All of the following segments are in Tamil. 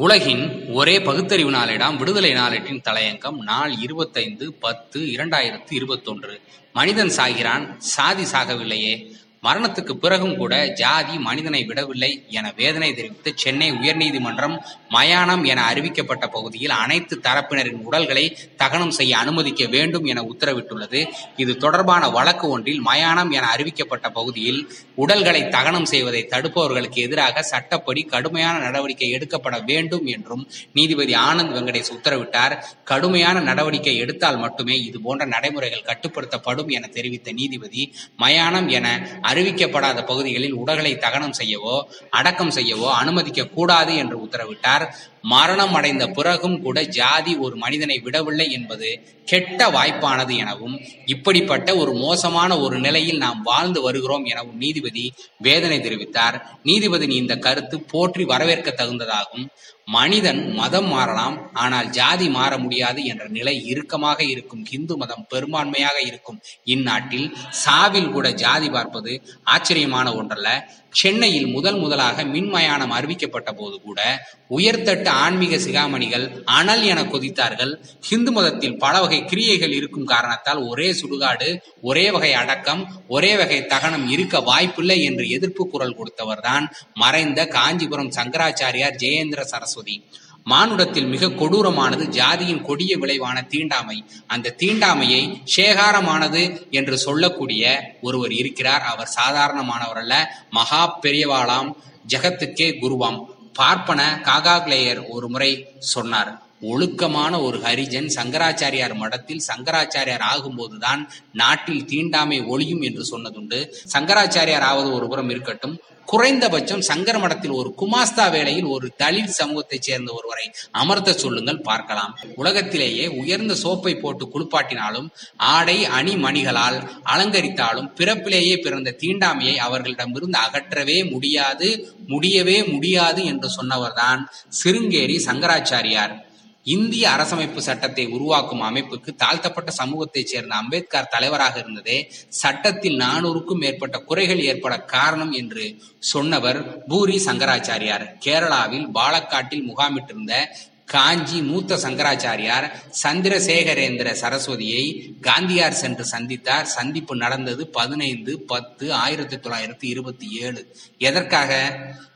உலகின் ஒரே பகுத்தறிவு நாளிடம் விடுதலை நாளேட்டின் தலையங்கம் நாள் இருபத்தைந்து பத்து இரண்டாயிரத்து இருபத்தொன்று. மனிதன் சாகிறான் சாதி சாகவில்லையே. மரணத்துக்கு பிறகும் கூட ஜாதி மனிதனை விடவில்லை என வேதனை தெரிவித்து சென்னை உயர்நீதிமன்றம் மயானம் என அறிவிக்கப்பட்ட பகுதியில் அனைத்து தரப்பினரின் உடல்களை தகனம் செய்ய அனுமதிக்க வேண்டும் என உத்தரவிட்டுள்ளது. இது தொடர்பான வழக்கு ஒன்றில் மயானம் என அறிவிக்கப்பட்ட பகுதியில் உடல்களை தகனம் செய்வதை தடுப்பவர்களுக்கு எதிராக சட்டப்படி கடுமையான நடவடிக்கை எடுக்கப்பட வேண்டும் என்றும் நீதிபதி ஆனந்த் வெங்கடேஷ் உத்தரவிட்டார். கடுமையான நடவடிக்கை எடுத்தால் மட்டுமே இது போன்ற நடைமுறைகள் கட்டுப்படுத்தப்படும் என தெரிவித்த நீதிபதி மயானம் என அறிவிக்கப்படாத பகுதிகளில் உடல்களை தகனம் செய்யவோ அடக்கம் செய்யவோ அனுமதிக்க கூடாது என்று உத்தரவிட்டார். மரணம் அடைந்த பிறகும் கூட ஜாதி ஒரு மனிதனை விடவில்லை என்பது கெட்ட வாய்ப்பானது எனவும் இப்படிப்பட்ட ஒரு மோசமான ஒரு நிலையில் நாம் வாழ்ந்து வருகிறோம் எனவும் நீதிபதி வேதனை தெரிவித்தார். நீதிபதியின் இந்த கருத்து போற்றி வரவேற்க தகுந்ததாகும். மனிதன் மதம் மாறலாம் ஆனால் ஜாதி மாற முடியாது என்ற நிலை இறுக்கமாக இருக்கும் இந்து மதம் பெரும்பான்மையாக இருக்கும் இந்நாட்டில் சாவில் கூட ஜாதி பார்ப்பது ஆச்சரியமான ஒன்றல்ல. சென்னையில் முதல் முதலாக மின்மயானம் அறிவிக்கப்பட்ட போது கூட உயர்தட்டு ஆன்மீக சிகாமணிகள் அனல் என கொதித்தார்கள். ஹிந்து மதத்தில் பல வகை கிரியைகள் இருக்கும் காரணத்தால் ஒரே சுடுகாடு ஒரே வகை அடக்கம் ஒரே வகை தகனம் இருக்க வாய்ப்பில்லை என்று எதிர்ப்பு குரல் கொடுத்தவர்தான் மறைந்த காஞ்சிபுரம் சங்கராச்சாரியார் ஜெயேந்திர சரஸ்வதி. மானுடத்தில் மிக கொடூரமானது ஜாதியின் கொடிய விளைவான தீண்டாமை. அந்த தீண்டாமையை சேகாரமானது என்று சொல்லக்கூடிய ஒருவர் இருக்கிறார். அவர் சாதாரணமானவர் அல்ல மகா பெரியவாளாம். ஜெகத்துக்கே குருவாம். பார்ப்பன காகாக்லேயர் ஒரு முறை சொன்னார் ஒழுக்கமான ஒரு ஹரிஜன் சங்கராச்சாரியார் மடத்தில் சங்கராச்சாரியார் ஆகும்போதுதான் நாட்டில் தீண்டாமை ஒழியும் என்று சொன்னதுண்டு. சங்கராச்சாரியார் ஆவது ஒரு புறம் இருக்கட்டும். குறைந்தபட்சம் சங்கர மடத்தில் ஒரு குமாஸ்தா வேளையில் ஒரு தலித் சமூகத்தைச் சேர்ந்த ஒருவரை அமர்த்த சொல்லுங்கள் பார்க்கலாம். உலகத்திலேயே உயர்ந்த சோப்பை போட்டு குளிப்பாட்டினாலும் ஆடை அணி மணிகளால் அலங்கரித்தாலும் பிறப்பிலேயே பிறந்த தீண்டாமையை அவர்களிடமிருந்து அகற்றவே முடியாது முடியவே முடியாது என்று சொன்னவர்தான் சிருங்கேரி சங்கராச்சாரியார். இந்திய அரசமைப்பு சட்டத்தை உருவாக்கும் அமைப்புக்கு தாழ்த்தப்பட்ட சமூகத்தைச் சேர்ந்த அம்பேத்கர் தலைவராக இருந்ததே சட்டத்தில் நானூறுக்கும் மேற்பட்ட குறைகள் ஏற்பட காரணம் என்று சொன்னவர் பூரி சங்கராச்சாரியார். கேரளாவில் பாலக்காட்டில் முகாமிட்டிருந்த காஞ்சி மூத்த சங்கராச்சாரியார் சந்திரசேகரேந்திர சரஸ்வதியை காந்தியார் சென்று சந்தித்தார். சந்திப்பு நடந்தது பதினைந்து பத்து ஆயிரத்தி தொள்ளாயிரத்தி இருபத்தி ஏழு. எதற்காக?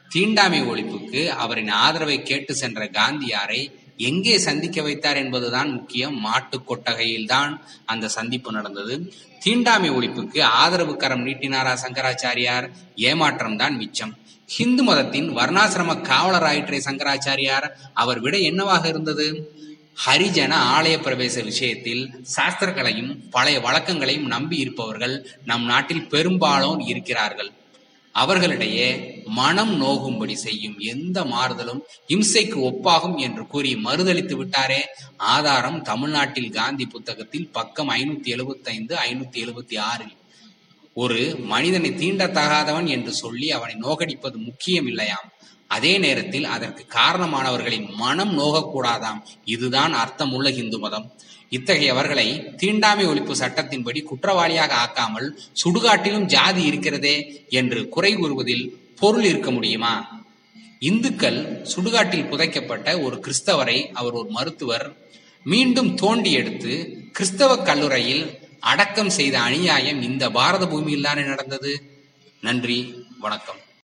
தீண்டாமை ஒழிப்புக்கு அவரின் ஆதரவை கேட்டு சென்ற காந்தியாரை எங்கே சந்திக்க வைத்தார் என்பதுதான் முக்கியம். மாட்டு கொட்டகையில்தான் அந்த சந்திப்பு நடந்தது. தீண்டாமை ஒழிப்புக்கு ஆதரவு கரம் நீட்டினாரா சங்கராச்சாரியார்? ஏமாற்றம் தான் மிச்சம். ஹிந்து மதத்தின் வர்ணாசிரம காவலராயிற்றே சங்கராச்சாரியார். அவர் விட என்னவாக இருந்தது? ஹரிஜன ஆலய பிரவேச விஷயத்தில் சாஸ்திரங்களையும் பழைய வழக்கங்களையும் நம்பி இருப்பவர்கள் நம் நாட்டில் பெரும்பாலோர் இருக்கிறார்கள். அவர்களிடையே மனம் நோகும்படி செய்யும் எந்த மாறுதலும் இம்சைக்கு ஒப்பாகும் என்று கூறி மறுதளித்து விட்டாரே. ஆதாரம் தமிழ்நாட்டில் காந்தி புத்தகத்தில் பக்கம் ஐநூத்தி எழுபத்தி ஐந்து ஐநூத்தி எழுபத்தி ஆறில். ஒரு மனிதனை தீண்டத்தகாதவன் என்று சொல்லி அவனை நோகடிப்பது முக்கியம் இல்லையாம் அதே நேரத்தில் அதற்கு காரணமானவர்களின் மனம் நோகக்கூடாதாம். இதுதான் அர்த்தமுள்ள இந்து மதம். இத்தகையவர்களை தீண்டாமை ஒழிப்பு சட்டத்தின்படி குற்றவாளியாக ஆக்காமல் சுடுகாட்டிலும் ஜாதி இருக்கிறதே என்று குறை கூறுவதில் பொருள் இருக்க முடியுமா? இந்துக்கள் சுடுகாட்டில் புதைக்கப்பட்ட ஒரு கிறிஸ்தவரை அவர் ஒரு மருத்துவர் மீண்டும் தோண்டி எடுத்து கிறிஸ்தவ கல்லூரையில் அடக்கம் செய்த அநியாயம் இந்த பாரத பூமியில் தானே நடந்தது? நன்றி வணக்கம்.